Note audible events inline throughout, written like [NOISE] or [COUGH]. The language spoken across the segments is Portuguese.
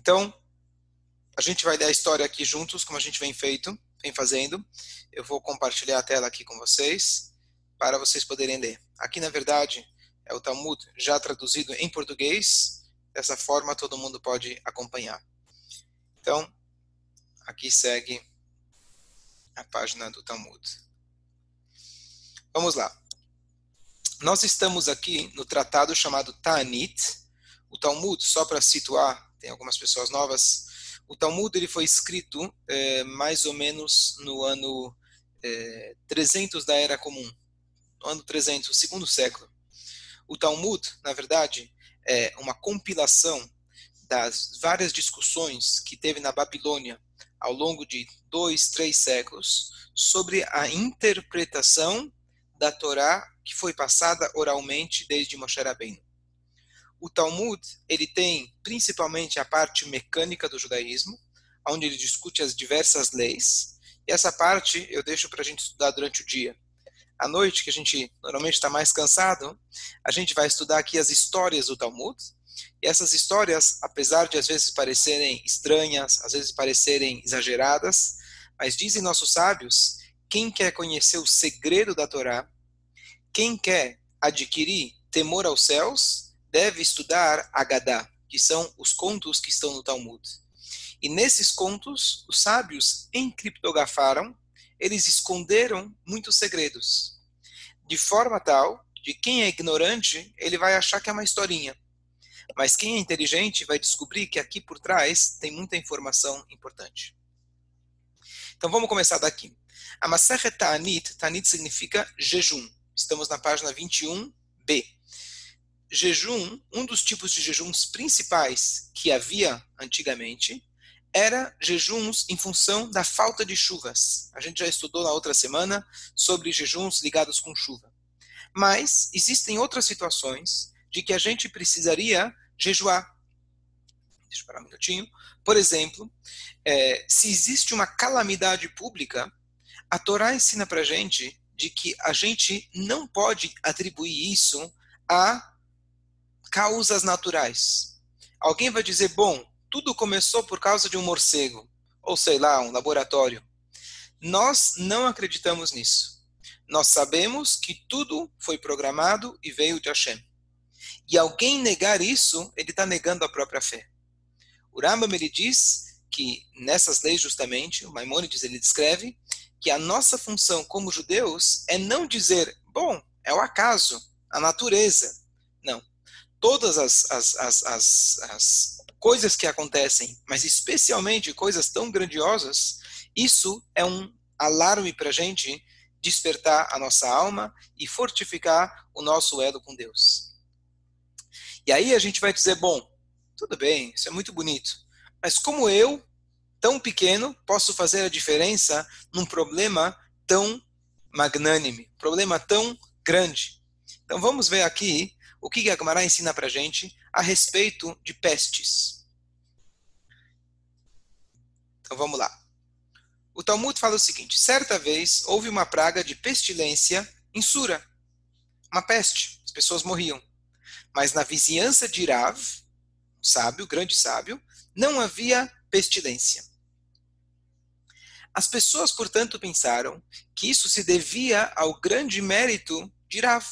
Então, a gente vai ler a história aqui juntos, como a gente vem feito, vem fazendo. Eu vou compartilhar a tela aqui com vocês, para vocês poderem ler. Aqui, na verdade, é o Talmud já traduzido em português. Dessa forma, todo mundo pode acompanhar. Então, aqui segue a página do Talmud. Vamos lá. Nós estamos aqui no tratado chamado Ta'anit. O Talmud, só para situar, tem algumas pessoas novas. O Talmud ele foi escrito é, mais ou menos no ano é, 300 da Era Comum. No ano 300, segundo século. O Talmud, na verdade, é uma compilação das várias discussões que teve na Babilônia ao longo de dois, três séculos sobre a interpretação da Torá que foi passada oralmente desde Moshe Rabbeinu. O Talmud ele tem principalmente a parte mecânica do judaísmo, onde ele discute as diversas leis, e essa parte eu deixo para a gente estudar durante o dia. À noite, que a gente normalmente está mais cansado, a gente vai estudar aqui as histórias do Talmud, e essas histórias, apesar de às vezes parecerem estranhas, às vezes parecerem exageradas, mas dizem nossos sábios, quem quer conhecer o segredo da Torá, quem quer adquirir temor aos céus, deve estudar Agadá, que são os contos que estão no Talmud. E nesses contos, os sábios encriptografaram, eles esconderam muitos segredos. De forma tal, de quem é ignorante, ele vai achar que é uma historinha. Mas quem é inteligente vai descobrir que aqui por trás tem muita informação importante. Então vamos começar daqui. A Maseret Ta'anit, Ta'anit significa jejum. Estamos na página 21b. Jejum, um dos tipos de jejuns principais que havia antigamente, era jejuns em função da falta de chuvas. A gente já estudou na outra semana sobre jejuns ligados com chuva. Mas existem outras situações de que a gente precisaria jejuar. Deixa eu parar um minutinho. Por exemplo, é, se existe uma calamidade pública, a Torá ensina para gente de que a gente não pode atribuir isso a causas naturais. Alguém vai dizer, bom, tudo começou por causa de um morcego, ou sei lá, um laboratório. Nós não acreditamos nisso. Nós sabemos que tudo foi programado e veio de Hashem. E alguém negar isso, ele está negando a própria fé. O Rambam ele diz que nessas leis justamente, o Maimonides ele descreve que a nossa função como judeus é não dizer, bom, é o acaso, a natureza. Não. Todas as, as, as, as, as coisas que acontecem, mas especialmente coisas tão grandiosas, isso é um alarme para a gente despertar a nossa alma e fortificar o nosso elo com Deus. E aí a gente vai dizer, bom, tudo bem, isso é muito bonito, mas como eu, tão pequeno, posso fazer a diferença num problema tão magnânime, problema tão grande? Então vamos ver aqui o que a Gemara ensina para gente a respeito de pestes. Então vamos lá. O Talmud fala o seguinte: certa vez houve uma praga de pestilência em Sura, uma peste, as pessoas morriam. Mas na vizinhança de Irav, sábio, grande sábio, não havia pestilência. As pessoas, portanto, pensaram que isso se devia ao grande mérito de Irav.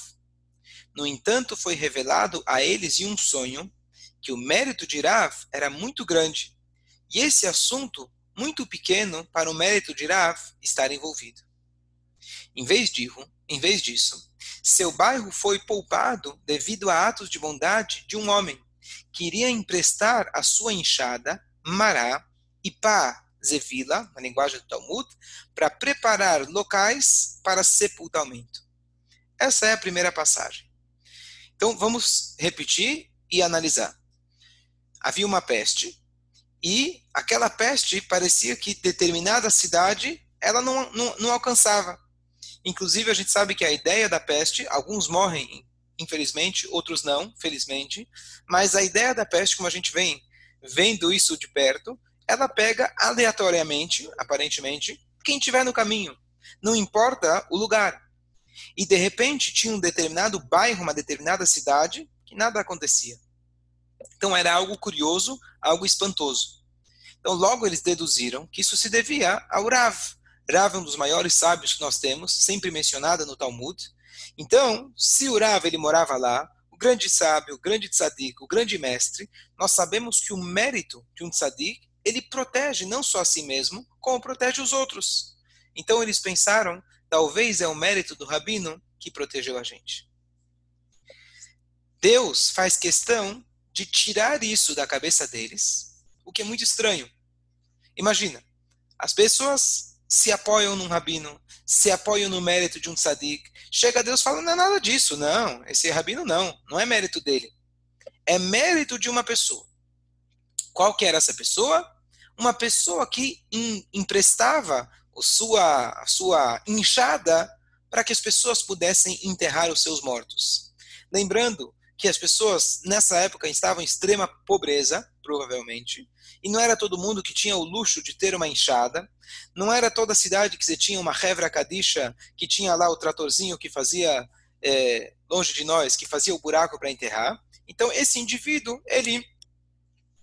No entanto, foi revelado a eles em um sonho que o mérito de Irav era muito grande e esse assunto muito pequeno para o mérito de Irav estar envolvido. Em vez, de, em vez disso, seu bairro foi poupado devido a atos de bondade de um homem que iria emprestar a sua enxada, mará e pá, zevila, na linguagem do Talmud, para preparar locais para sepultamento. Essa é a primeira passagem. Então vamos repetir e analisar. Havia uma peste e aquela peste parecia que determinada cidade ela não, não, não alcançava. Inclusive, a gente sabe que a ideia da peste, alguns morrem, infelizmente, outros não, felizmente, mas a ideia da peste, como a gente vem vendo isso de perto, ela pega aleatoriamente, aparentemente, quem tiver no caminho. Não importa o lugar. E de repente tinha um determinado bairro, uma determinada cidade, que nada acontecia. Então era algo curioso, algo espantoso. Então logo eles deduziram que isso se devia ao Rav. Rav é um dos maiores sábios que nós temos, sempre mencionado no Talmud. Então, se o Rav ele morava lá, o grande sábio, o grande tzadik, o grande mestre, nós sabemos que o mérito de um tzadik, ele protege não só a si mesmo, como protege os outros. Então eles pensaram, talvez é o mérito do rabino que protegeu a gente. Deus faz questão de tirar isso da cabeça deles, o que é muito estranho. Imagina, as pessoas se apoiam num rabino, se apoiam no mérito de um tzadik. Chega Deus falando, não é nada disso, não. Esse rabino não, não é mérito dele. É mérito de uma pessoa. Qual que era essa pessoa? Uma pessoa que em, emprestava sua, sua inchada para que as pessoas pudessem enterrar os seus mortos. Lembrando que as pessoas nessa época estavam em extrema pobreza, provavelmente, e não era todo mundo que tinha o luxo de ter uma enxada, não era toda a cidade que você tinha uma revra kadisha, que tinha lá o tratorzinho que fazia, é, longe de nós, que fazia o buraco para enterrar. Então, esse indivíduo, ele,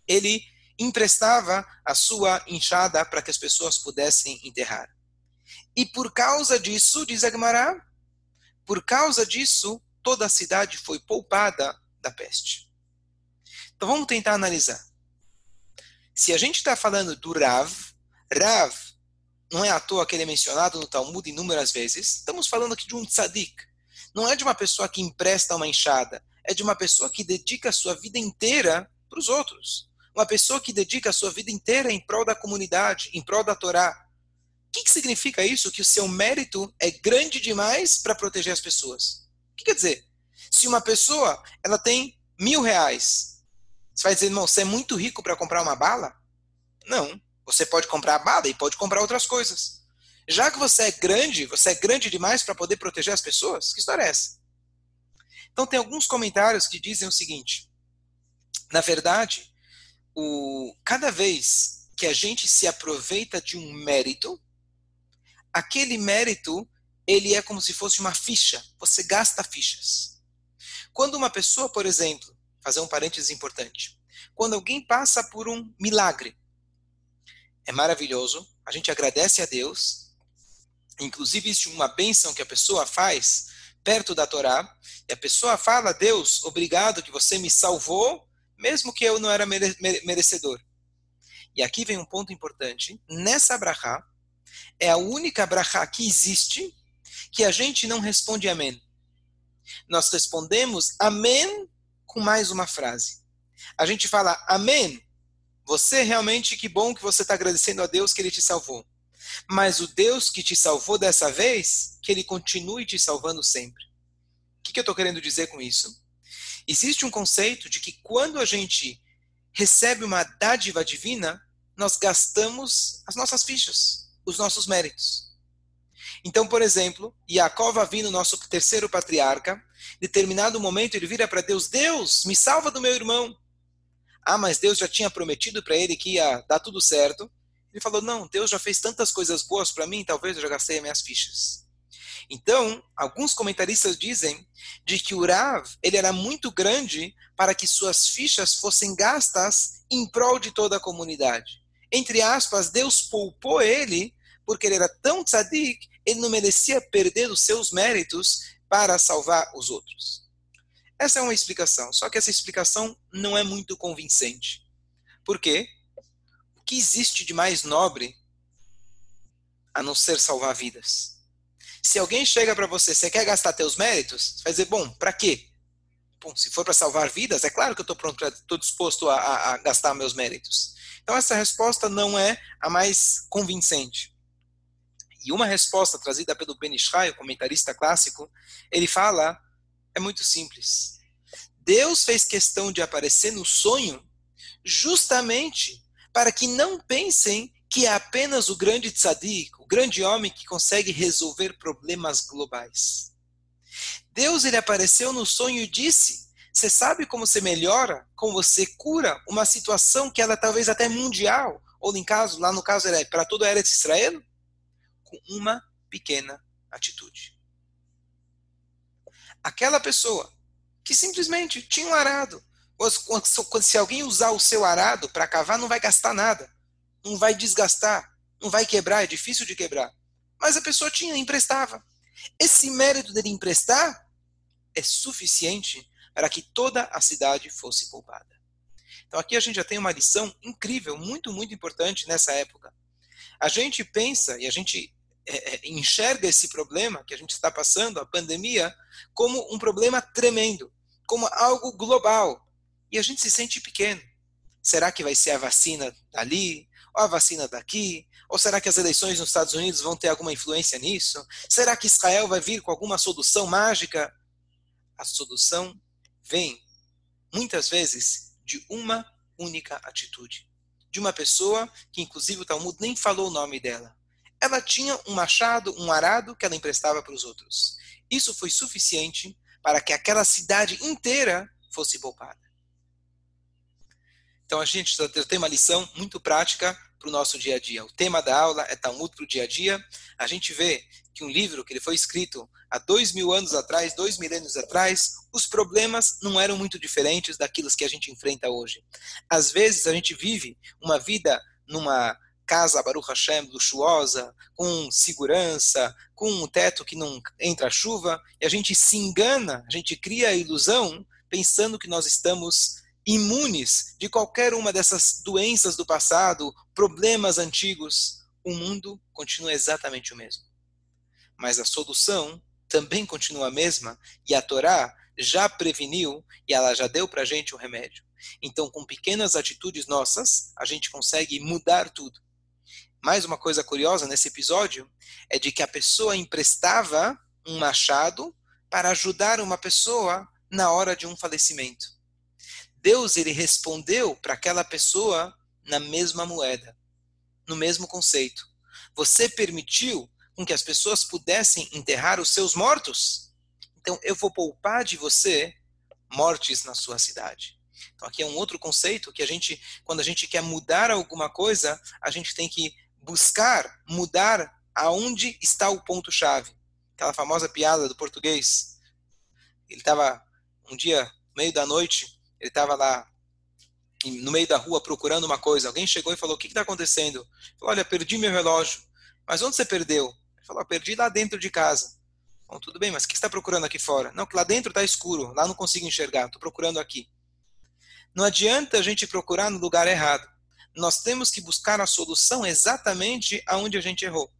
ele emprestava a sua enxada para que as pessoas pudessem enterrar. E por causa disso, diz Agmará, por causa disso, toda a cidade foi poupada da peste. Então vamos tentar analisar. Se a gente está falando do Rav, Rav não é à toa que ele é mencionado no Talmud inúmeras vezes, estamos falando aqui de um tzadik. Não é de uma pessoa que empresta uma enxada, é de uma pessoa que dedica a sua vida inteira para os outros. Uma pessoa que dedica a sua vida inteira em prol da comunidade, em prol da Torá. O que, que significa isso? Que o seu mérito é grande demais para proteger as pessoas. O que quer dizer? Se uma pessoa ela tem mil reais, você vai dizer, irmão, você é muito rico para comprar uma bala? Não. Você pode comprar a bala e pode comprar outras coisas. Já que você é grande, você é grande demais para poder proteger as pessoas? Que história é essa? Então tem alguns comentários que dizem o seguinte: na verdade, o, cada vez que a gente se aproveita de um mérito, aquele mérito ele é como se fosse uma ficha. Você gasta fichas. Quando uma pessoa, por exemplo, fazer um parênteses importante, quando alguém passa por um milagre, é maravilhoso, a gente agradece a Deus, inclusive existe uma bênção que a pessoa faz perto da Torá, e a pessoa fala, Deus, obrigado que você me salvou, mesmo que eu não era merecedor. E aqui vem um ponto importante, nessa brachá, é a única brachá que existe que a gente não responde amém. Nós respondemos amém com mais uma frase. A gente fala amém. Você realmente, que bom que você está agradecendo a Deus que Ele te salvou. Mas o Deus que te salvou dessa vez, que Ele continue te salvando sempre. O que, que eu estou querendo dizer com isso? Existe um conceito de que quando a gente recebe uma dádiva divina, nós gastamos as nossas fichas, os nossos méritos. Então, por exemplo, Yaakov Avino, nosso terceiro patriarca, determinado momento ele vira para Deus, Deus, me salva do meu irmão. Ah, mas Deus já tinha prometido para ele que ia dar tudo certo. Ele falou, não, Deus já fez tantas coisas boas para mim, talvez eu já gastei as minhas fichas. Então, alguns comentaristas dizem de que o Rav, ele era muito grande para que suas fichas fossem gastas em prol de toda a comunidade. Entre aspas, Deus poupou ele porque ele era tão tzadik, ele não merecia perder os seus méritos para salvar os outros. Essa é uma explicação, só que essa explicação não é muito convincente. Por quê? O que existe de mais nobre a não ser salvar vidas? Se alguém chega para você, você quer gastar teus méritos? Você vai dizer, bom, para quê? Bom, se for para salvar vidas, é claro que eu estou pronto, estou disposto a, a, a gastar meus méritos. Então essa resposta não é a mais convincente. E uma resposta trazida pelo Ben Ishai, o comentarista clássico, ele fala, é muito simples. Deus fez questão de aparecer no sonho justamente para que não pensem que é apenas o grande tzadik, o grande homem que consegue resolver problemas globais. Deus ele apareceu no sonho e disse: Você sabe como você melhora, como você cura uma situação que ela é talvez até mundial, ou em caso, lá no caso era para toda a era de Israel? com uma pequena atitude. Aquela pessoa que simplesmente tinha um arado, Se alguém usar o seu arado para cavar, não vai gastar nada. Não vai desgastar. Não vai quebrar. É difícil de quebrar. Mas a pessoa tinha, emprestava. Esse mérito dele emprestar é suficiente para que toda a cidade fosse poupada. Então aqui a gente já tem uma lição incrível, muito, muito importante nessa época. A gente pensa e a gente é, é, enxerga esse problema que a gente está passando, a pandemia, como um problema tremendo, como algo global. E a gente se sente pequeno. Será que vai ser a vacina dali, ou a vacina daqui? Ou será que as eleições nos Estados Unidos vão ter alguma influência nisso? Será que Israel vai vir com alguma solução mágica? A solução vem, muitas vezes, de uma única atitude. De uma pessoa que, inclusive, o Talmud nem falou o nome dela. Ela tinha um machado, um arado que ela emprestava para os outros. Isso foi suficiente para que aquela cidade inteira fosse poupada. Então a gente tem uma lição muito prática para o nosso dia a dia. O tema da aula é Talmud para o dia a dia. A gente vê que um livro que ele foi escrito há dois mil anos atrás, dois milênios atrás, os problemas não eram muito diferentes daquilo que a gente enfrenta hoje. Às vezes a gente vive uma vida numa casa Baruch Hashem luxuosa, com segurança, com um teto que não entra chuva, e a gente se engana, a gente cria a ilusão pensando que nós estamos imunes de qualquer uma dessas doenças do passado, problemas antigos. O mundo continua exatamente o mesmo mas a solução também continua a mesma e a Torá já preveniu e ela já deu para a gente o remédio. Então, com pequenas atitudes nossas, a gente consegue mudar tudo. Mais uma coisa curiosa nesse episódio é de que a pessoa emprestava um machado para ajudar uma pessoa na hora de um falecimento. Deus ele respondeu para aquela pessoa na mesma moeda, no mesmo conceito. Você permitiu com que as pessoas pudessem enterrar os seus mortos. Então, eu vou poupar de você mortes na sua cidade. Então, aqui é um outro conceito que a gente, quando a gente quer mudar alguma coisa, a gente tem que buscar mudar aonde está o ponto-chave. Aquela famosa piada do português. Ele estava, um dia, meio da noite, ele estava lá no meio da rua procurando uma coisa. Alguém chegou e falou: O que está acontecendo? Ele falou: Olha, perdi meu relógio. Mas onde você perdeu? falou, perdi lá dentro de casa. Bom, tudo bem, mas o que está procurando aqui fora? Não, que lá dentro está escuro, lá não consigo enxergar, estou procurando aqui. Não adianta a gente procurar no lugar errado. Nós temos que buscar a solução exatamente aonde a gente errou.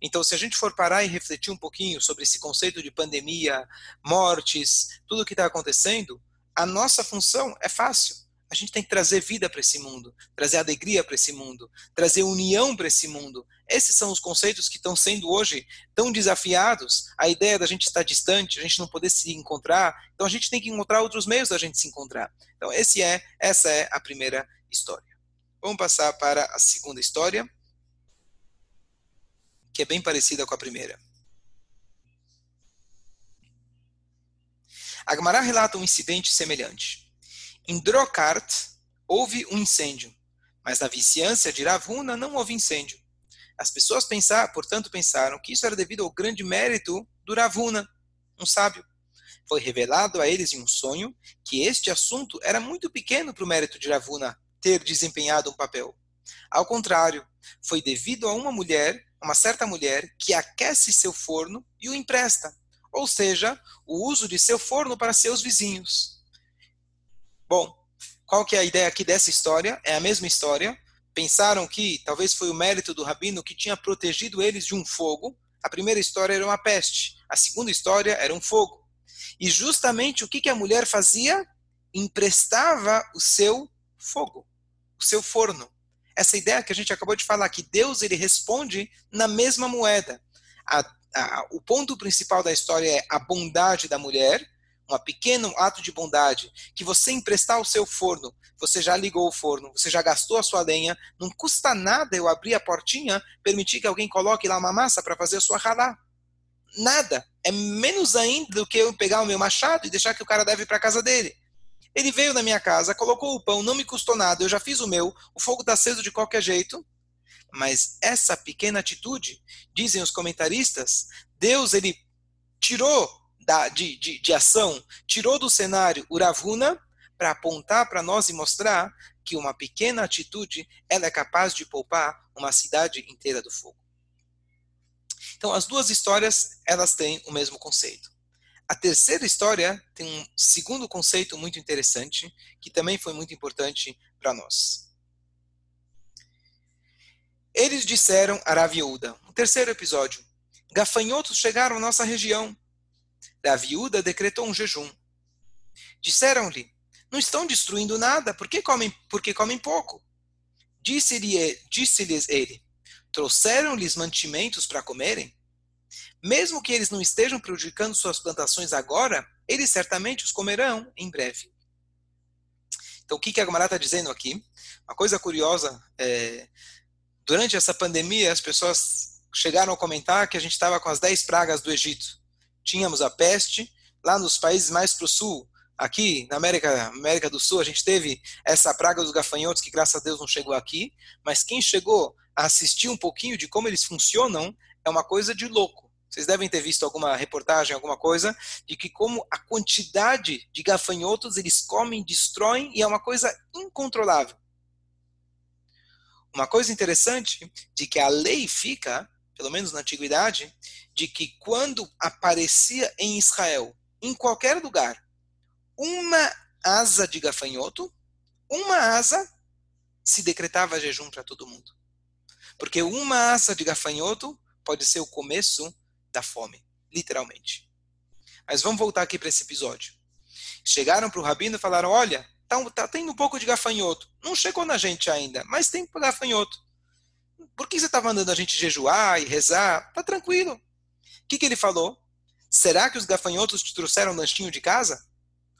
Então, se a gente for parar e refletir um pouquinho sobre esse conceito de pandemia, mortes, tudo o que está acontecendo, a nossa função é fácil a gente tem que trazer vida para esse mundo, trazer alegria para esse mundo, trazer união para esse mundo. Esses são os conceitos que estão sendo hoje tão desafiados. A ideia da gente estar distante, a gente não poder se encontrar. Então a gente tem que encontrar outros meios da gente se encontrar. Então esse é, essa é a primeira história. Vamos passar para a segunda história, que é bem parecida com a primeira. Agmará relata um incidente semelhante. Em Drokart houve um incêndio, mas na vizinhança de Ravuna não houve incêndio. As pessoas portanto, pensaram que isso era devido ao grande mérito do Ravuna, um sábio. Foi revelado a eles em um sonho que este assunto era muito pequeno para o mérito de Ravuna ter desempenhado um papel. Ao contrário, foi devido a uma mulher, uma certa mulher, que aquece seu forno e o empresta, ou seja, o uso de seu forno para seus vizinhos. Bom, qual que é a ideia aqui dessa história? É a mesma história. Pensaram que talvez foi o mérito do rabino que tinha protegido eles de um fogo. A primeira história era uma peste, a segunda história era um fogo. E justamente o que, que a mulher fazia? Emprestava o seu fogo, o seu forno. Essa ideia que a gente acabou de falar, que Deus ele responde na mesma moeda. A, a, o ponto principal da história é a bondade da mulher, um pequeno ato de bondade, que você emprestar o seu forno, você já ligou o forno, você já gastou a sua lenha, não custa nada eu abrir a portinha, permitir que alguém coloque lá uma massa para fazer a sua ralá. Nada. É menos ainda do que eu pegar o meu machado e deixar que o cara deve para casa dele. Ele veio na minha casa, colocou o pão, não me custou nada, eu já fiz o meu, o fogo está aceso de qualquer jeito. Mas essa pequena atitude, dizem os comentaristas, Deus ele tirou da, de, de, de, ação, tirou do cenário o Ravuna para apontar para nós e mostrar que uma pequena atitude ela é capaz de poupar uma cidade inteira do fogo. Então, as duas histórias elas têm o mesmo conceito. A terceira história tem um segundo conceito muito interessante, que também foi muito importante para nós. Eles disseram a Raviúda, o terceiro episódio, gafanhotos chegaram à nossa região. Raviúda decretou um jejum. Disseram-lhe, não estão destruindo nada, por que comem, porque comem pouco? Disse-lhes disse ele, trouxeram-lhes mantimentos para comerem? Mesmo que eles não estejam prejudicando suas plantações agora, eles certamente os comerão em breve. Então, o que, que a Gamara está dizendo aqui? Uma coisa curiosa, é, durante essa pandemia, as pessoas chegaram a comentar que a gente estava com as 10 pragas do Egito. Tínhamos a peste, lá nos países mais para o sul, aqui na América, América do Sul, a gente teve essa praga dos gafanhotos, que graças a Deus não chegou aqui, mas quem chegou a assistir um pouquinho de como eles funcionam é uma coisa de louco. Vocês devem ter visto alguma reportagem, alguma coisa, de que como a quantidade de gafanhotos eles comem, destroem e é uma coisa incontrolável. Uma coisa interessante de que a lei fica, pelo menos na antiguidade, de que quando aparecia em Israel, em qualquer lugar, uma asa de gafanhoto, uma asa se decretava jejum para todo mundo. Porque uma asa de gafanhoto pode ser o começo da fome, literalmente. Mas vamos voltar aqui para esse episódio. Chegaram para o rabino e falaram: Olha, tá, tá tendo um pouco de gafanhoto. Não chegou na gente ainda, mas tem gafanhoto. Por que você está mandando a gente jejuar e rezar? Tá tranquilo. O que, que ele falou? Será que os gafanhotos te trouxeram um lanchinho de casa?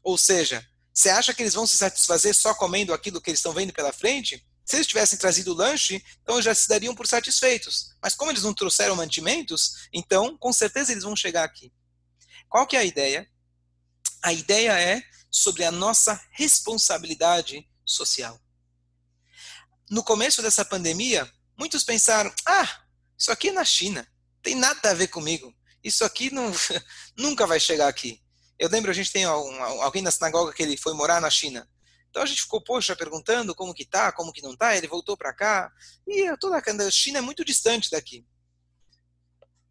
Ou seja, você acha que eles vão se satisfazer só comendo aquilo que eles estão vendo pela frente? Se eles tivessem trazido o lanche, então já se dariam por satisfeitos. Mas como eles não trouxeram mantimentos, então com certeza eles vão chegar aqui. Qual que é a ideia? A ideia é sobre a nossa responsabilidade social. No começo dessa pandemia, muitos pensaram: ah, isso aqui é na China, tem nada a ver comigo. Isso aqui não, [LAUGHS] nunca vai chegar aqui. Eu lembro, a gente tem alguém na sinagoga que ele foi morar na China. Então a gente ficou, poxa, perguntando como que tá, como que não tá, ele voltou para cá, e toda a China é muito distante daqui.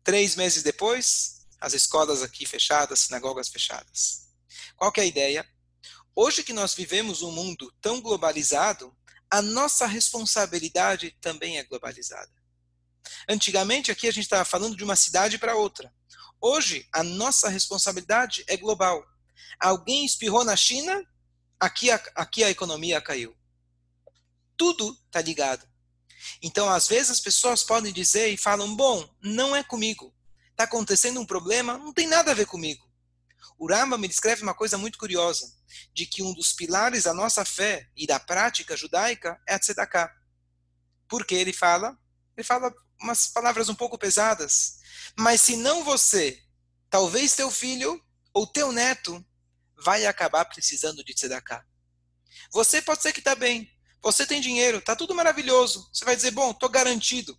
Três meses depois, as escolas aqui fechadas, sinagogas fechadas. Qual que é a ideia? Hoje que nós vivemos um mundo tão globalizado, a nossa responsabilidade também é globalizada. Antigamente aqui a gente estava falando de uma cidade para outra. Hoje a nossa responsabilidade é global. Alguém espirrou na China, aqui a, aqui a economia caiu. Tudo está ligado. Então, às vezes, as pessoas podem dizer e falam: bom, não é comigo. Está acontecendo um problema, não tem nada a ver comigo. O Ramba me descreve uma coisa muito curiosa, de que um dos pilares da nossa fé e da prática judaica é a tzedakah. Porque ele fala, ele fala umas palavras um pouco pesadas, mas se não você, talvez teu filho ou teu neto vai acabar precisando de tzedakah. Você pode ser que está bem, você tem dinheiro, está tudo maravilhoso. Você vai dizer, bom, estou garantido.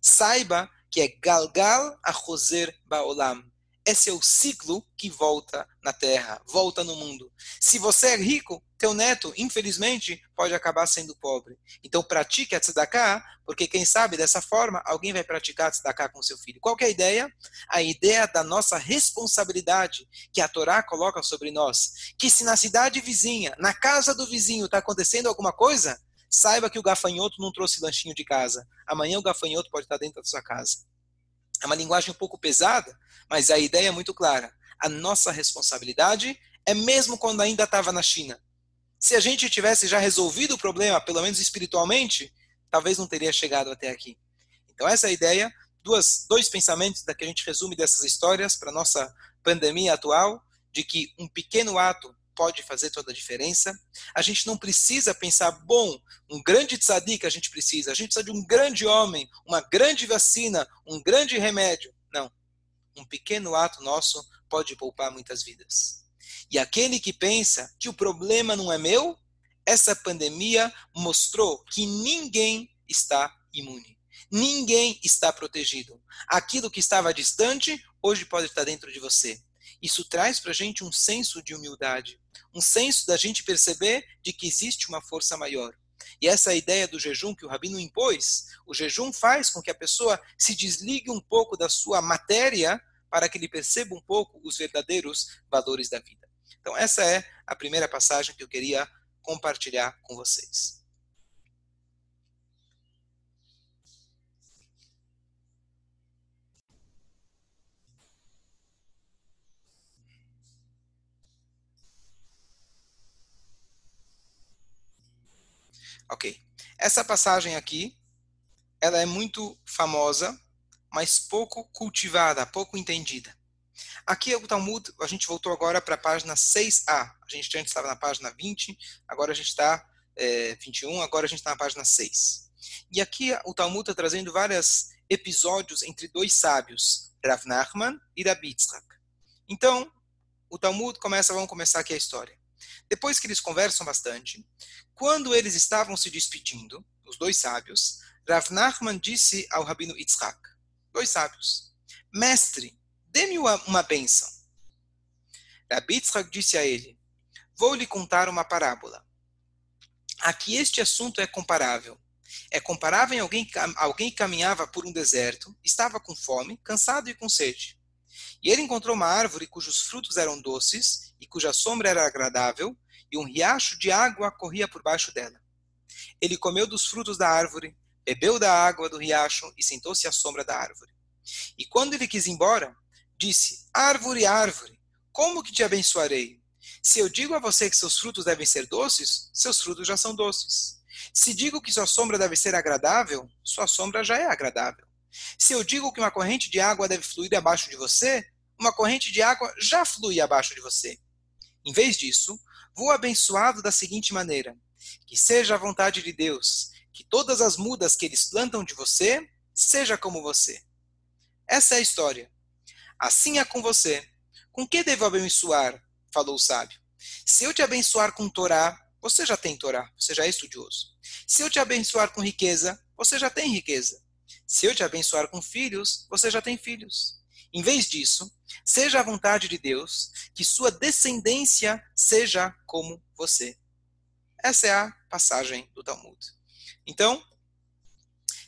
Saiba que é Galgal a Roser Baolam. Esse é o ciclo que volta na Terra, volta no mundo. Se você é rico, teu neto, infelizmente, pode acabar sendo pobre. Então pratique a tzedakah, porque quem sabe dessa forma alguém vai praticar a tzedakah com seu filho. Qual é a ideia? A ideia da nossa responsabilidade que a Torá coloca sobre nós. Que se na cidade vizinha, na casa do vizinho está acontecendo alguma coisa, saiba que o gafanhoto não trouxe lanchinho de casa. Amanhã o gafanhoto pode estar dentro da sua casa. É uma linguagem um pouco pesada, mas a ideia é muito clara. A nossa responsabilidade é mesmo quando ainda estava na China. Se a gente tivesse já resolvido o problema, pelo menos espiritualmente, talvez não teria chegado até aqui. Então essa é a ideia, duas, dois pensamentos da que a gente resume dessas histórias para nossa pandemia atual, de que um pequeno ato pode fazer toda a diferença. A gente não precisa pensar, bom, um grande tzadik a gente precisa, a gente precisa de um grande homem, uma grande vacina, um grande remédio. Não. Um pequeno ato nosso pode poupar muitas vidas. E aquele que pensa que o problema não é meu, essa pandemia mostrou que ninguém está imune. Ninguém está protegido. Aquilo que estava distante, hoje pode estar dentro de você. Isso traz para a gente um senso de humildade um senso da gente perceber de que existe uma força maior. E essa ideia do jejum que o rabino impôs, o jejum faz com que a pessoa se desligue um pouco da sua matéria para que ele perceba um pouco os verdadeiros valores da vida. Então essa é a primeira passagem que eu queria compartilhar com vocês. Ok. Essa passagem aqui, ela é muito famosa, mas pouco cultivada, pouco entendida. Aqui é o Talmud, a gente voltou agora para a página 6a. A gente antes estava na página 20, agora a gente está é, 21, agora a gente está na página 6. E aqui o Talmud está trazendo vários episódios entre dois sábios, Rav Nachman e Rav. Então, o Talmud começa, vamos começar aqui a história. Depois que eles conversam bastante, quando eles estavam se despedindo, os dois sábios, Rav Nachman disse ao Rabino Yitzhak, dois sábios, mestre, dê-me uma, bênção. Rabi Yitzhak disse a ele, vou lhe contar uma parábola. Aqui este assunto é comparável. É comparável em alguém, alguém que caminhava por um deserto, estava com fome, cansado e com sede. E ele encontrou uma árvore cujos frutos eram doces e cuja sombra era agradável, e um riacho de água corria por baixo dela. Ele comeu dos frutos da árvore, bebeu da água do riacho e sentou-se à sombra da árvore. E quando ele quis ir embora, disse: Árvore, árvore, como que te abençoarei? Se eu digo a você que seus frutos devem ser doces, seus frutos já são doces. Se digo que sua sombra deve ser agradável, sua sombra já é agradável. Se eu digo que uma corrente de água deve fluir abaixo de você, uma corrente de água já flui abaixo de você. Em vez disso, vou abençoado da seguinte maneira: que seja a vontade de Deus, que todas as mudas que eles plantam de você, seja como você. Essa é a história. Assim é com você. Com que devo abençoar? Falou o sábio. Se eu te abençoar com Torá, você já tem Torá, você já é estudioso. Se eu te abençoar com riqueza, você já tem riqueza. Se eu te abençoar com filhos, você já tem filhos. Em vez disso, seja a vontade de Deus que sua descendência seja como você. Essa é a passagem do Talmud. Então,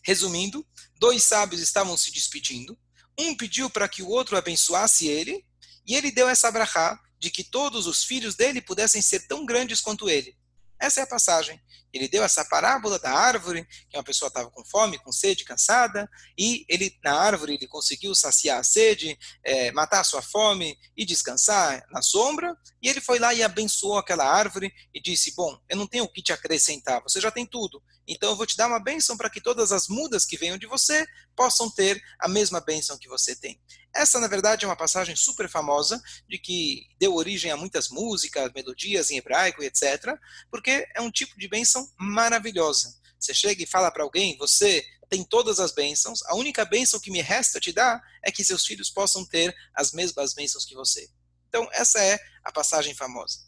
resumindo, dois sábios estavam se despedindo. Um pediu para que o outro abençoasse ele, e ele deu essa brachá de que todos os filhos dele pudessem ser tão grandes quanto ele. Essa é a passagem. Ele deu essa parábola da árvore, que uma pessoa estava com fome, com sede, cansada, e ele na árvore ele conseguiu saciar a sede, é, matar a sua fome e descansar na sombra. E ele foi lá e abençoou aquela árvore e disse: Bom, eu não tenho o que te acrescentar, você já tem tudo. Então eu vou te dar uma bênção para que todas as mudas que venham de você possam ter a mesma bênção que você tem. Essa, na verdade, é uma passagem super famosa, de que deu origem a muitas músicas, melodias em hebraico, etc., porque é um tipo de bênção maravilhosa. Você chega e fala para alguém, você tem todas as bênçãos, a única bênção que me resta te dar é que seus filhos possam ter as mesmas bênçãos que você. Então, essa é a passagem famosa.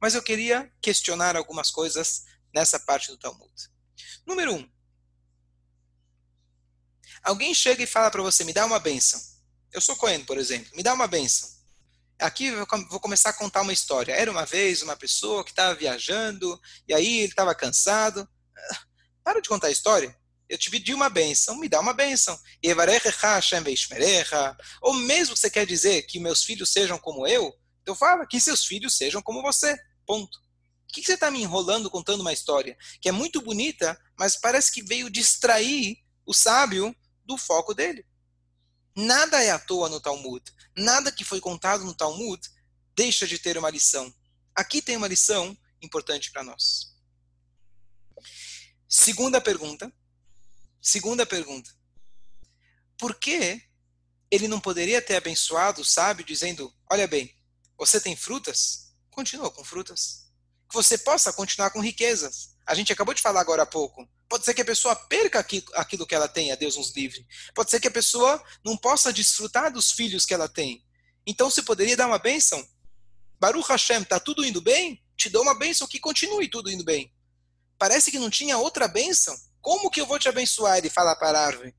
Mas eu queria questionar algumas coisas nessa parte do Talmud. Número um. Alguém chega e fala para você, me dá uma bênção. Eu sou Cohen, por exemplo. Me dá uma benção. Aqui eu vou começar a contar uma história. Era uma vez uma pessoa que estava viajando e aí ele estava cansado. Ah, para de contar a história. Eu te pedi uma benção, me dá uma benção. Ou mesmo que você quer dizer que meus filhos sejam como eu, então fala que seus filhos sejam como você. Ponto. O que você está me enrolando contando uma história que é muito bonita, mas parece que veio distrair o sábio do foco dele? Nada é à toa no Talmud. Nada que foi contado no Talmud deixa de ter uma lição. Aqui tem uma lição importante para nós. Segunda pergunta. Segunda pergunta. Por que ele não poderia ter abençoado o sábio dizendo: Olha bem, você tem frutas? Continua com frutas. Que você possa continuar com riquezas. A gente acabou de falar agora há pouco. Pode ser que a pessoa perca aquilo que ela tem, a Deus nos livre. Pode ser que a pessoa não possa desfrutar dos filhos que ela tem. Então você poderia dar uma bênção? Baruch Hashem, está tudo indo bem? Te dou uma bênção que continue tudo indo bem. Parece que não tinha outra bênção. Como que eu vou te abençoar? Ele fala para a árvore.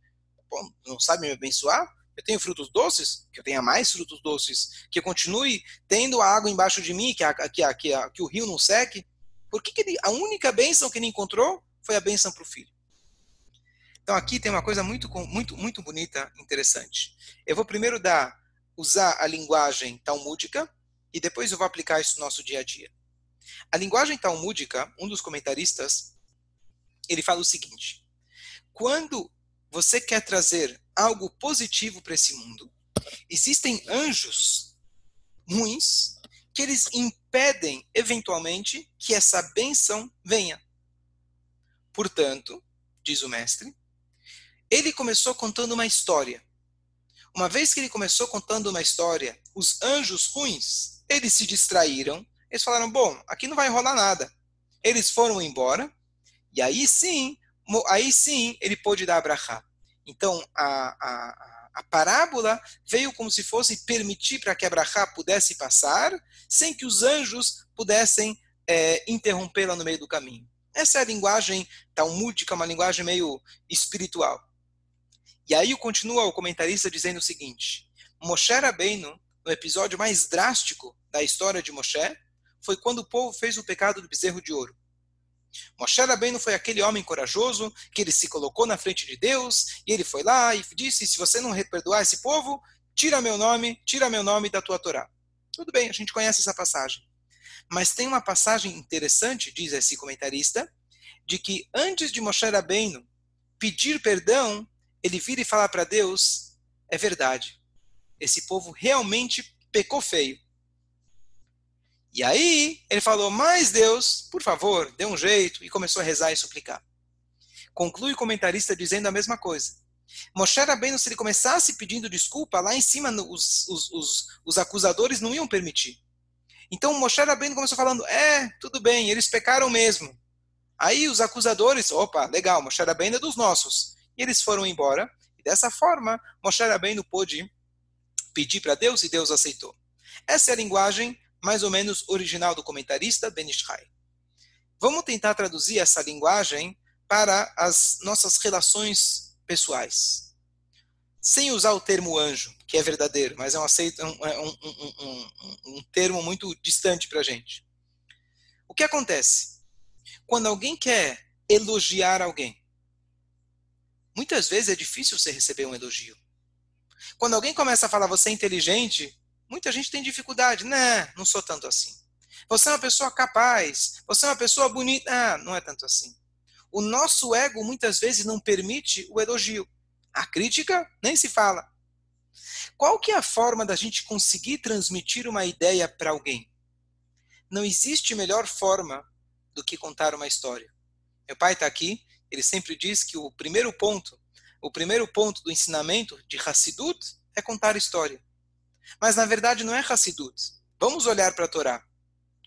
Não sabe me abençoar? Eu tenho frutos doces, que eu tenha mais frutos doces, que eu continue tendo a água embaixo de mim, que, a, que, a, que, a, que o rio não seque. Por que, que ele, a única bênção que ele encontrou foi a bênção para o filho? Então aqui tem uma coisa muito, muito, muito bonita, interessante. Eu vou primeiro dar, usar a linguagem talmúdica e depois eu vou aplicar isso no nosso dia a dia. A linguagem talmúdica, um dos comentaristas, ele fala o seguinte: quando você quer trazer algo positivo para esse mundo, existem anjos ruins que eles impedem, eventualmente, que essa benção venha. Portanto, diz o mestre, ele começou contando uma história. Uma vez que ele começou contando uma história, os anjos ruins, eles se distraíram, eles falaram, bom, aqui não vai rolar nada. Eles foram embora, e aí sim, aí sim ele pôde dar abrahá. Então, a, a, a parábola veio como se fosse permitir para que Abraha pudesse passar, sem que os anjos pudessem é, interrompê-la no meio do caminho. Essa é a linguagem talmúdica, uma linguagem meio espiritual. E aí continua o comentarista dizendo o seguinte: Moshe Rabbeinu, no episódio mais drástico da história de Moshe, foi quando o povo fez o pecado do bezerro de ouro. Moshe Rabbeinu foi aquele homem corajoso que ele se colocou na frente de Deus e ele foi lá e disse: se você não perdoar esse povo, tira meu nome, tira meu nome da tua Torá. Tudo bem, a gente conhece essa passagem. Mas tem uma passagem interessante, diz esse comentarista, de que antes de Moshe Rabbeinu pedir perdão, ele vira e fala para Deus: é verdade, esse povo realmente pecou feio. E aí ele falou: Mas Deus, por favor, dê um jeito, e começou a rezar e suplicar. Conclui o comentarista dizendo a mesma coisa. Moshe Rabbeinu, se ele começasse pedindo desculpa, lá em cima os, os, os, os acusadores não iam permitir. Então Moshe Rabbeinu começou falando, é, tudo bem, eles pecaram mesmo. Aí os acusadores, opa, legal, Moshe Rabbeinu é dos nossos. E eles foram embora, e dessa forma Moshe Rabbeinu pôde pedir para Deus e Deus aceitou. Essa é a linguagem mais ou menos original do comentarista Ben Ishai. Vamos tentar traduzir essa linguagem para as nossas relações pessoais. Sem usar o termo anjo, que é verdadeiro, mas é um, aceito, um, um, um, um termo muito distante para a gente. O que acontece? Quando alguém quer elogiar alguém, muitas vezes é difícil você receber um elogio. Quando alguém começa a falar você é inteligente, Muita gente tem dificuldade. Não, não sou tanto assim. Você é uma pessoa capaz. Você é uma pessoa bonita. Ah, não é tanto assim. O nosso ego muitas vezes não permite o elogio. A crítica nem se fala. Qual que é a forma da gente conseguir transmitir uma ideia para alguém? Não existe melhor forma do que contar uma história. Meu pai está aqui, ele sempre diz que o primeiro ponto, o primeiro ponto do ensinamento de Hassidut é contar história. Mas na verdade não é Hassidut. Vamos olhar para a Torá.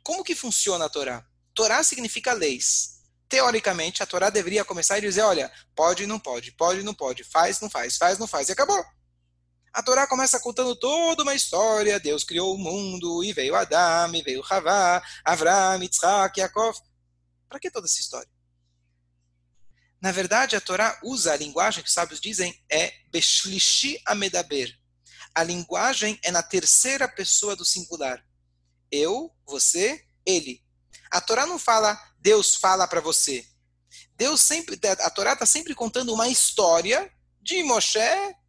Como que funciona a Torá? Torá significa leis. Teoricamente, a Torá deveria começar e dizer, olha, pode, não pode, pode, não pode, faz, não faz, faz, não faz, e acabou. A Torá começa contando toda uma história. Deus criou o mundo, e veio Adão, e veio Havá, Avram, Yitzhak, Yaakov. Para que toda essa história? Na verdade, a Torá usa a linguagem que os sábios dizem é Beshlishi Amedaber a linguagem é na terceira pessoa do singular. Eu, você, ele. A Torá não fala Deus fala para você. Deus sempre, a Torá está sempre contando uma história de Moshe,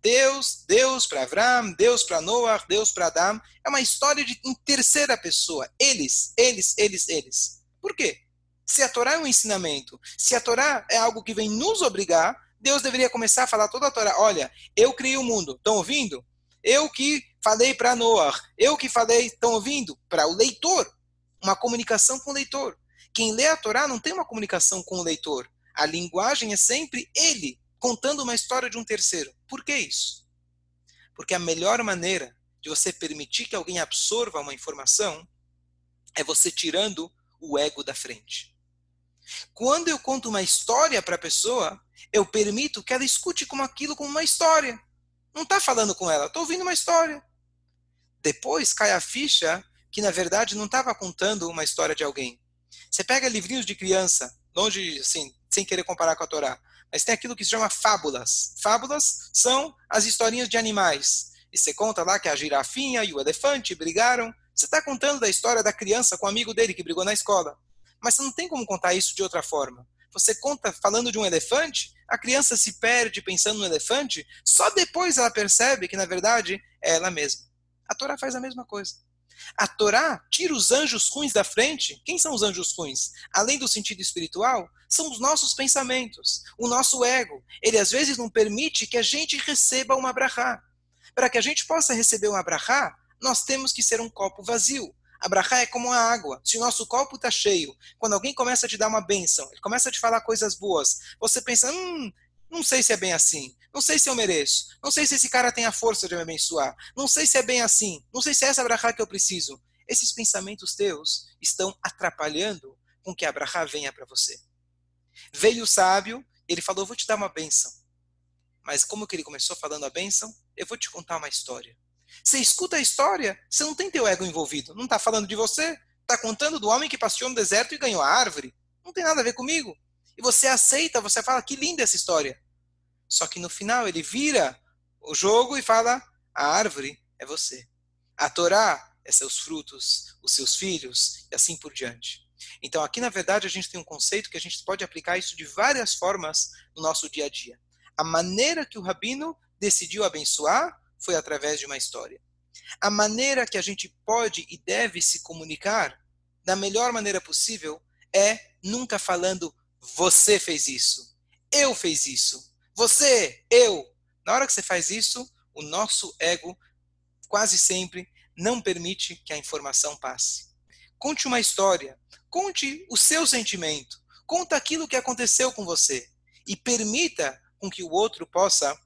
Deus, Deus para Avram, Deus para Noah, Deus para Adão. É uma história de, em terceira pessoa. Eles, eles, eles, eles. Por quê? Se a Torá é um ensinamento, se a Torá é algo que vem nos obrigar, Deus deveria começar a falar toda a Torá. Olha, eu criei o mundo. Estão ouvindo? Eu que falei para Noah, eu que falei, estão ouvindo? Para o leitor, uma comunicação com o leitor. Quem lê a Torá não tem uma comunicação com o leitor. A linguagem é sempre ele contando uma história de um terceiro. Por que isso? Porque a melhor maneira de você permitir que alguém absorva uma informação é você tirando o ego da frente. Quando eu conto uma história para a pessoa, eu permito que ela escute como aquilo como uma história. Não está falando com ela, estou ouvindo uma história. Depois cai a ficha que, na verdade, não estava contando uma história de alguém. Você pega livrinhos de criança, longe, assim, sem querer comparar com a Torá. Mas tem aquilo que se chama fábulas. Fábulas são as historinhas de animais. E você conta lá que a girafinha e o elefante brigaram. Você está contando da história da criança com o um amigo dele que brigou na escola. Mas você não tem como contar isso de outra forma. Você conta falando de um elefante, a criança se perde pensando no elefante, só depois ela percebe que, na verdade, é ela mesma. A Torá faz a mesma coisa. A Torá tira os anjos ruins da frente. Quem são os anjos ruins? Além do sentido espiritual, são os nossos pensamentos, o nosso ego. Ele às vezes não permite que a gente receba uma brahá. Para que a gente possa receber uma brahá, nós temos que ser um copo vazio. A é como a água. Se o nosso copo está cheio, quando alguém começa a te dar uma bênção, ele começa a te falar coisas boas, você pensa, hum, não sei se é bem assim. Não sei se eu mereço. Não sei se esse cara tem a força de me abençoar. Não sei se é bem assim. Não sei se é essa brahá que eu preciso. Esses pensamentos teus estão atrapalhando com que a brahá venha para você. Veio o sábio, ele falou, vou te dar uma bênção. Mas como que ele começou falando a bênção? Eu vou te contar uma história. Você escuta a história, você não tem teu ego envolvido. Não está falando de você. Está contando do homem que passeou no deserto e ganhou a árvore. Não tem nada a ver comigo. E você aceita, você fala, que linda essa história. Só que no final ele vira o jogo e fala, a árvore é você. A Torá é seus frutos, os seus filhos, e assim por diante. Então aqui, na verdade, a gente tem um conceito que a gente pode aplicar isso de várias formas no nosso dia a dia. A maneira que o rabino decidiu abençoar foi através de uma história. A maneira que a gente pode e deve se comunicar da melhor maneira possível é nunca falando você fez isso, eu fiz isso, você, eu. Na hora que você faz isso, o nosso ego quase sempre não permite que a informação passe. Conte uma história, conte o seu sentimento, conta aquilo que aconteceu com você e permita com que o outro possa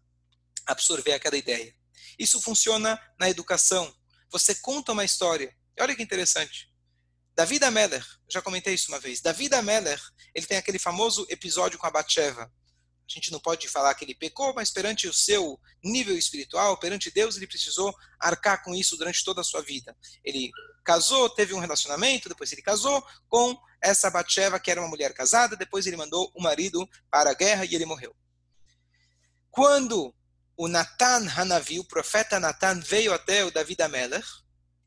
absorver aquela ideia. Isso funciona na educação. Você conta uma história. E olha que interessante. David Ameller, já comentei isso uma vez. David Ameller, ele tem aquele famoso episódio com a Batsheva. A gente não pode falar que ele pecou, mas perante o seu nível espiritual, perante Deus, ele precisou arcar com isso durante toda a sua vida. Ele casou, teve um relacionamento, depois ele casou com essa Batsheva, que era uma mulher casada, depois ele mandou o marido para a guerra e ele morreu. Quando o Natan Hanavi, o profeta Natan, veio até o David Ameller,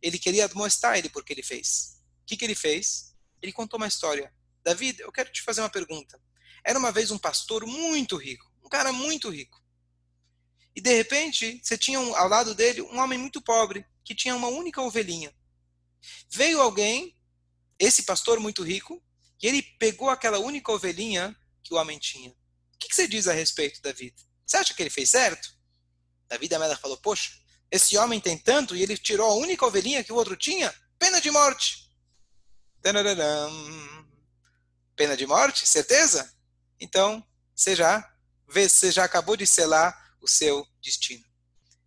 ele queria mostrar ele porque ele fez. O que, que ele fez? Ele contou uma história. David, eu quero te fazer uma pergunta. Era uma vez um pastor muito rico, um cara muito rico. E de repente, você tinha um, ao lado dele um homem muito pobre, que tinha uma única ovelhinha. Veio alguém, esse pastor muito rico, e ele pegou aquela única ovelhinha que o homem tinha. O que, que você diz a respeito, David? Você acha que ele fez certo? Davi da falou: Poxa, esse homem tem tanto e ele tirou a única ovelhinha que o outro tinha? Pena de morte. Pena de morte? Certeza? Então, você já, você já acabou de selar o seu destino.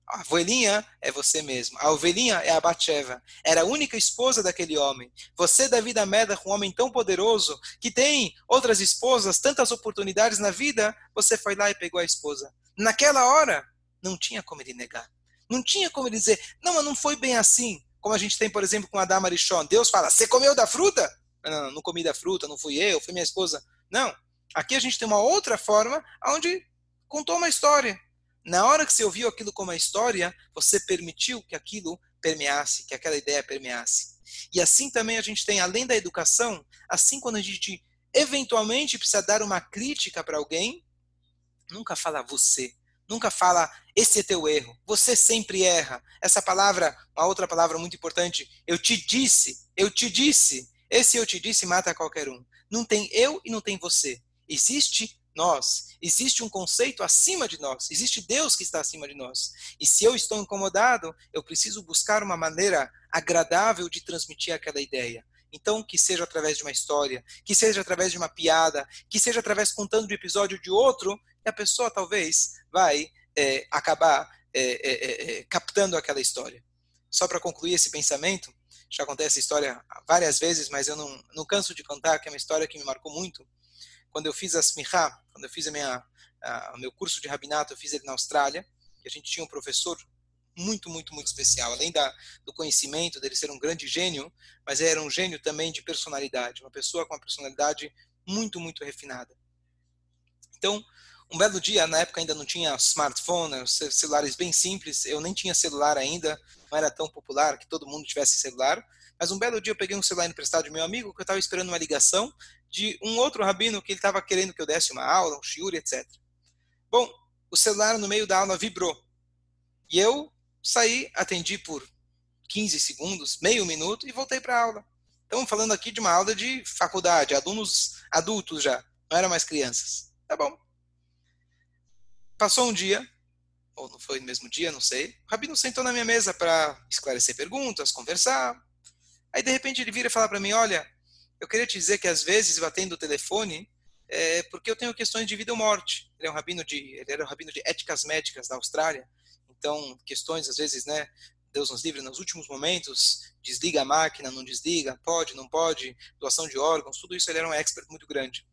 A ovelhinha é você mesmo. A ovelhinha é a Batsheva. Era a única esposa daquele homem. Você, Davi da Meda, um homem tão poderoso, que tem outras esposas, tantas oportunidades na vida, você foi lá e pegou a esposa. Naquela hora, não tinha como ele negar. Não tinha como ele dizer, não, mas não foi bem assim. Como a gente tem, por exemplo, com Adão Marichon. Deus fala, você comeu da fruta? Não, não, não comi da fruta, não fui eu, foi minha esposa. Não. Aqui a gente tem uma outra forma, onde contou uma história. Na hora que você ouviu aquilo como uma história, você permitiu que aquilo permeasse, que aquela ideia permeasse. E assim também a gente tem, além da educação, assim quando a gente eventualmente precisa dar uma crítica para alguém, nunca fala você, nunca fala esse é teu erro, você sempre erra. Essa palavra, uma outra palavra muito importante, eu te disse, eu te disse. Esse eu te disse mata qualquer um. Não tem eu e não tem você. Existe nós. Existe um conceito acima de nós. Existe Deus que está acima de nós. E se eu estou incomodado, eu preciso buscar uma maneira agradável de transmitir aquela ideia. Então, que seja através de uma história, que seja através de uma piada, que seja através contando de episódio de outro, e a pessoa talvez vai é, acabar é, é, é, é captando aquela história. Só para concluir esse pensamento, já contei essa história várias vezes, mas eu não, não canso de contar, que é uma história que me marcou muito. Quando eu fiz a Smicha, quando eu fiz a minha, a, o meu curso de rabinato, eu fiz ele na Austrália, e a gente tinha um professor muito, muito, muito especial. Além da, do conhecimento dele ser um grande gênio, mas era um gênio também de personalidade, uma pessoa com uma personalidade muito, muito refinada. Então, um belo dia, na época ainda não tinha smartphone, celulares bem simples, eu nem tinha celular ainda, não era tão popular que todo mundo tivesse celular, mas um belo dia eu peguei um celular emprestado de meu amigo, que eu estava esperando uma ligação de um outro rabino que ele estava querendo que eu desse uma aula, um shiur, etc. Bom, o celular no meio da aula vibrou. E eu saí, atendi por 15 segundos, meio minuto e voltei para a aula. Estamos falando aqui de uma aula de faculdade, alunos adultos já, não eram mais crianças. Tá bom. Passou um dia, ou não foi no mesmo dia, não sei. O rabino sentou na minha mesa para esclarecer perguntas, conversar. Aí de repente ele vira e fala para mim: Olha, eu queria te dizer que às vezes eu atendo o telefone é, porque eu tenho questões de vida ou morte. Ele é um rabino de, ele era um rabino de éticas médicas da Austrália. Então questões às vezes, né? Deus nos livre nos últimos momentos, desliga a máquina, não desliga, pode, não pode, doação de órgãos, tudo isso ele era um expert muito grande.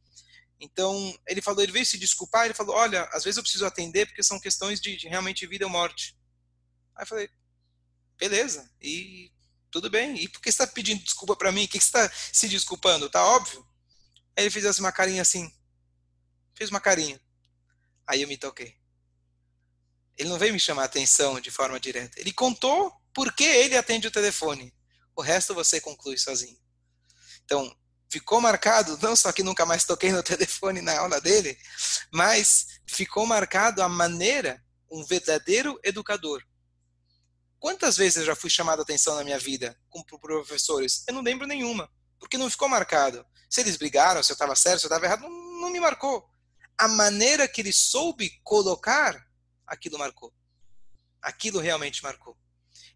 Então, ele falou, ele veio se desculpar, ele falou, olha, às vezes eu preciso atender porque são questões de, de realmente vida ou morte. Aí eu falei, beleza, e tudo bem, e por que você está pedindo desculpa para mim? O que você está se desculpando? Tá óbvio? Aí ele fez assim, uma carinha assim, fez uma carinha. Aí eu me toquei. Ele não veio me chamar a atenção de forma direta. Ele contou por que ele atende o telefone. O resto você conclui sozinho. Então, ficou marcado, não só que nunca mais toquei no [LAUGHS] telefone na aula dele, mas ficou marcado a maneira, um verdadeiro educador. Quantas vezes eu já fui chamado a atenção na minha vida como professores? Eu não lembro nenhuma, porque não ficou marcado. Se eles brigaram, se eu estava certo, se eu estava errado, não, não me marcou. A maneira que ele soube colocar, aquilo marcou. Aquilo realmente marcou.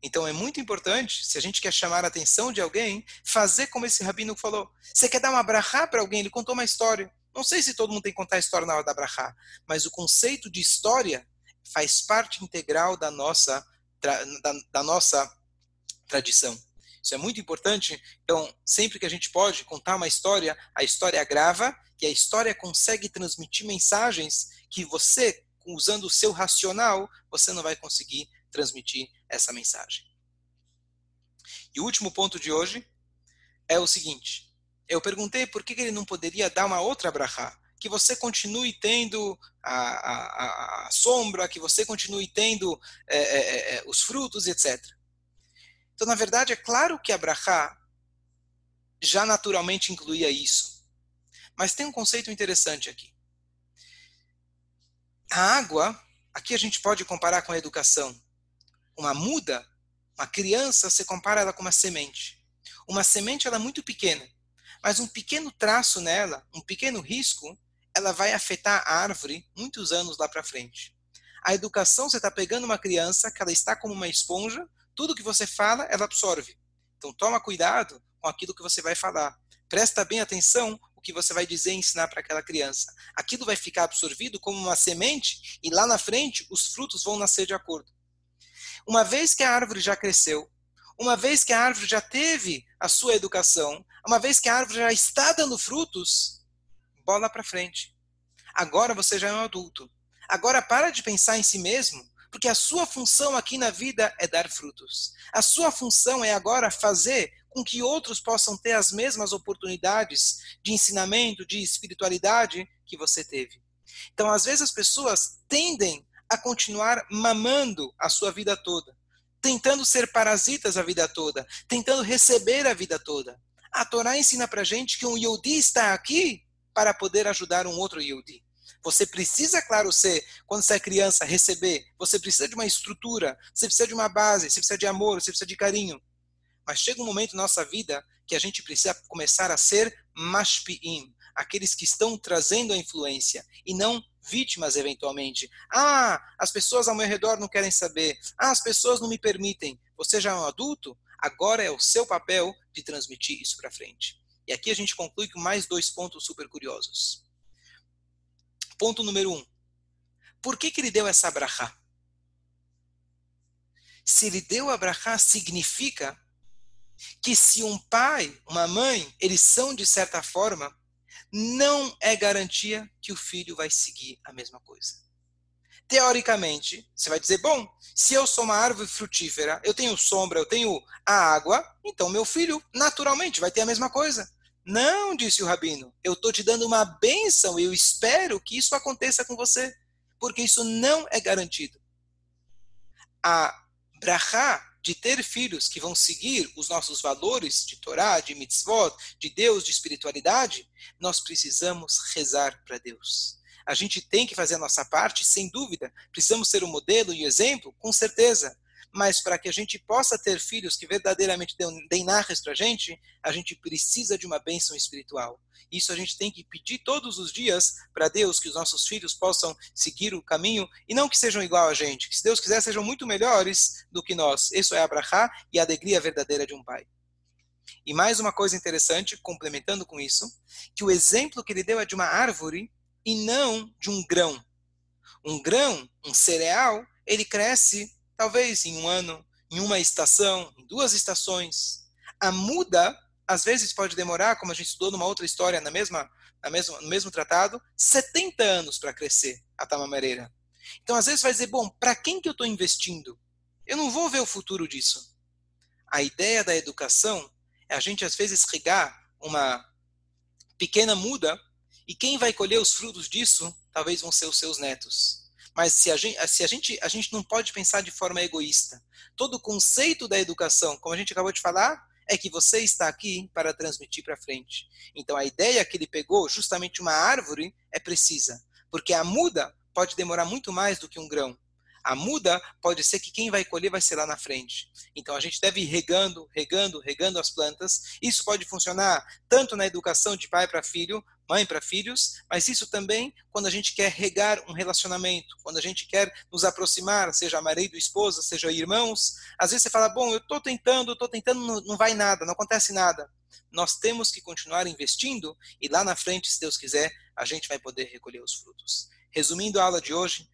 Então é muito importante, se a gente quer chamar a atenção de alguém, fazer como esse rabino falou. Você quer dar uma brachá para alguém, ele contou uma história. Não sei se todo mundo tem que contar a história na hora da brachá, mas o conceito de história faz parte integral da nossa, da, da nossa tradição. Isso é muito importante. Então, sempre que a gente pode contar uma história, a história grava e a história consegue transmitir mensagens que você, usando o seu racional, você não vai conseguir transmitir essa mensagem. E o último ponto de hoje é o seguinte: eu perguntei por que ele não poderia dar uma outra brachá, que você continue tendo a, a, a sombra, que você continue tendo é, é, é, é, os frutos, etc. Então, na verdade, é claro que a brachá já naturalmente incluía isso. Mas tem um conceito interessante aqui. A água, aqui a gente pode comparar com a educação uma muda, uma criança, você compara ela com uma semente. Uma semente ela é muito pequena, mas um pequeno traço nela, um pequeno risco, ela vai afetar a árvore muitos anos lá para frente. A educação, você está pegando uma criança que ela está como uma esponja, tudo que você fala, ela absorve. Então toma cuidado com aquilo que você vai falar. Presta bem atenção o que você vai dizer e ensinar para aquela criança. Aquilo vai ficar absorvido como uma semente e lá na frente os frutos vão nascer de acordo. Uma vez que a árvore já cresceu, uma vez que a árvore já teve a sua educação, uma vez que a árvore já está dando frutos, bola para frente. Agora você já é um adulto. Agora para de pensar em si mesmo, porque a sua função aqui na vida é dar frutos. A sua função é agora fazer com que outros possam ter as mesmas oportunidades de ensinamento, de espiritualidade que você teve. Então, às vezes as pessoas tendem a continuar mamando a sua vida toda, tentando ser parasitas a vida toda, tentando receber a vida toda. A Torá ensina para gente que um Yodi está aqui para poder ajudar um outro Yodi. Você precisa, claro, ser, quando você é criança, receber. Você precisa de uma estrutura, você precisa de uma base, você precisa de amor, você precisa de carinho. Mas chega um momento na nossa vida que a gente precisa começar a ser mashpi'im, aqueles que estão trazendo a influência, e não vítimas eventualmente. Ah, as pessoas ao meu redor não querem saber. Ah, as pessoas não me permitem. Você já é um adulto? Agora é o seu papel de transmitir isso para frente. E aqui a gente conclui com mais dois pontos super curiosos. Ponto número um. Por que, que ele deu essa brachá? Se ele deu a brachá, significa que se um pai, uma mãe, eles são de certa forma não é garantia que o filho vai seguir a mesma coisa. Teoricamente, você vai dizer: bom, se eu sou uma árvore frutífera, eu tenho sombra, eu tenho a água, então meu filho naturalmente vai ter a mesma coisa. Não, disse o rabino, eu estou te dando uma bênção, eu espero que isso aconteça com você, porque isso não é garantido. A brachá de ter filhos que vão seguir os nossos valores de Torá, de mitzvot, de Deus, de espiritualidade, nós precisamos rezar para Deus. A gente tem que fazer a nossa parte, sem dúvida. Precisamos ser um modelo e um exemplo, com certeza mas para que a gente possa ter filhos que verdadeiramente deem narras para a gente, a gente precisa de uma bênção espiritual. Isso a gente tem que pedir todos os dias para Deus que os nossos filhos possam seguir o caminho e não que sejam igual a gente, que se Deus quiser sejam muito melhores do que nós. Isso é abrahá e a alegria verdadeira de um pai. E mais uma coisa interessante, complementando com isso, que o exemplo que ele deu é de uma árvore e não de um grão. Um grão, um cereal, ele cresce talvez em um ano, em uma estação, em duas estações. A muda, às vezes, pode demorar, como a gente estudou numa outra história, na mesma, na mesma, no mesmo tratado, 70 anos para crescer a tamamereira. Então, às vezes, vai dizer, bom, para quem que eu estou investindo? Eu não vou ver o futuro disso. A ideia da educação é a gente, às vezes, regar uma pequena muda e quem vai colher os frutos disso talvez vão ser os seus netos. Mas se a gente, se a gente, a gente não pode pensar de forma egoísta. Todo o conceito da educação, como a gente acabou de falar, é que você está aqui para transmitir para frente. Então a ideia que ele pegou, justamente uma árvore, é precisa, porque a muda pode demorar muito mais do que um grão. A muda pode ser que quem vai colher vai ser lá na frente. Então a gente deve ir regando, regando, regando as plantas. Isso pode funcionar tanto na educação de pai para filho, mãe para filhos, mas isso também quando a gente quer regar um relacionamento, quando a gente quer nos aproximar, seja marido, esposa, seja irmãos. Às vezes você fala, bom, eu estou tentando, estou tentando, não, não vai nada, não acontece nada. Nós temos que continuar investindo e lá na frente, se Deus quiser, a gente vai poder recolher os frutos. Resumindo a aula de hoje,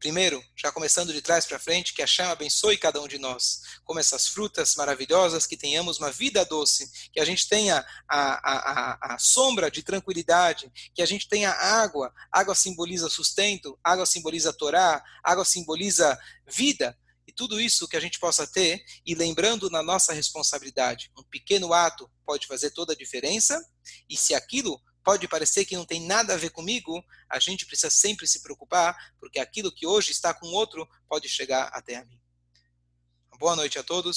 Primeiro, já começando de trás para frente, que a chama abençoe cada um de nós, como essas frutas maravilhosas, que tenhamos uma vida doce, que a gente tenha a, a, a, sombra de tranquilidade, que a gente tenha água, água simboliza sustento, água simboliza Torá, água simboliza vida, e tudo isso que a gente possa ter, e lembrando na nossa responsabilidade, um pequeno ato pode fazer toda a diferença, e se aquilo pode parecer que não tem nada a ver comigo, a gente precisa sempre se preocupar, porque aquilo que hoje está com outro pode chegar até a mim. Boa noite a todos.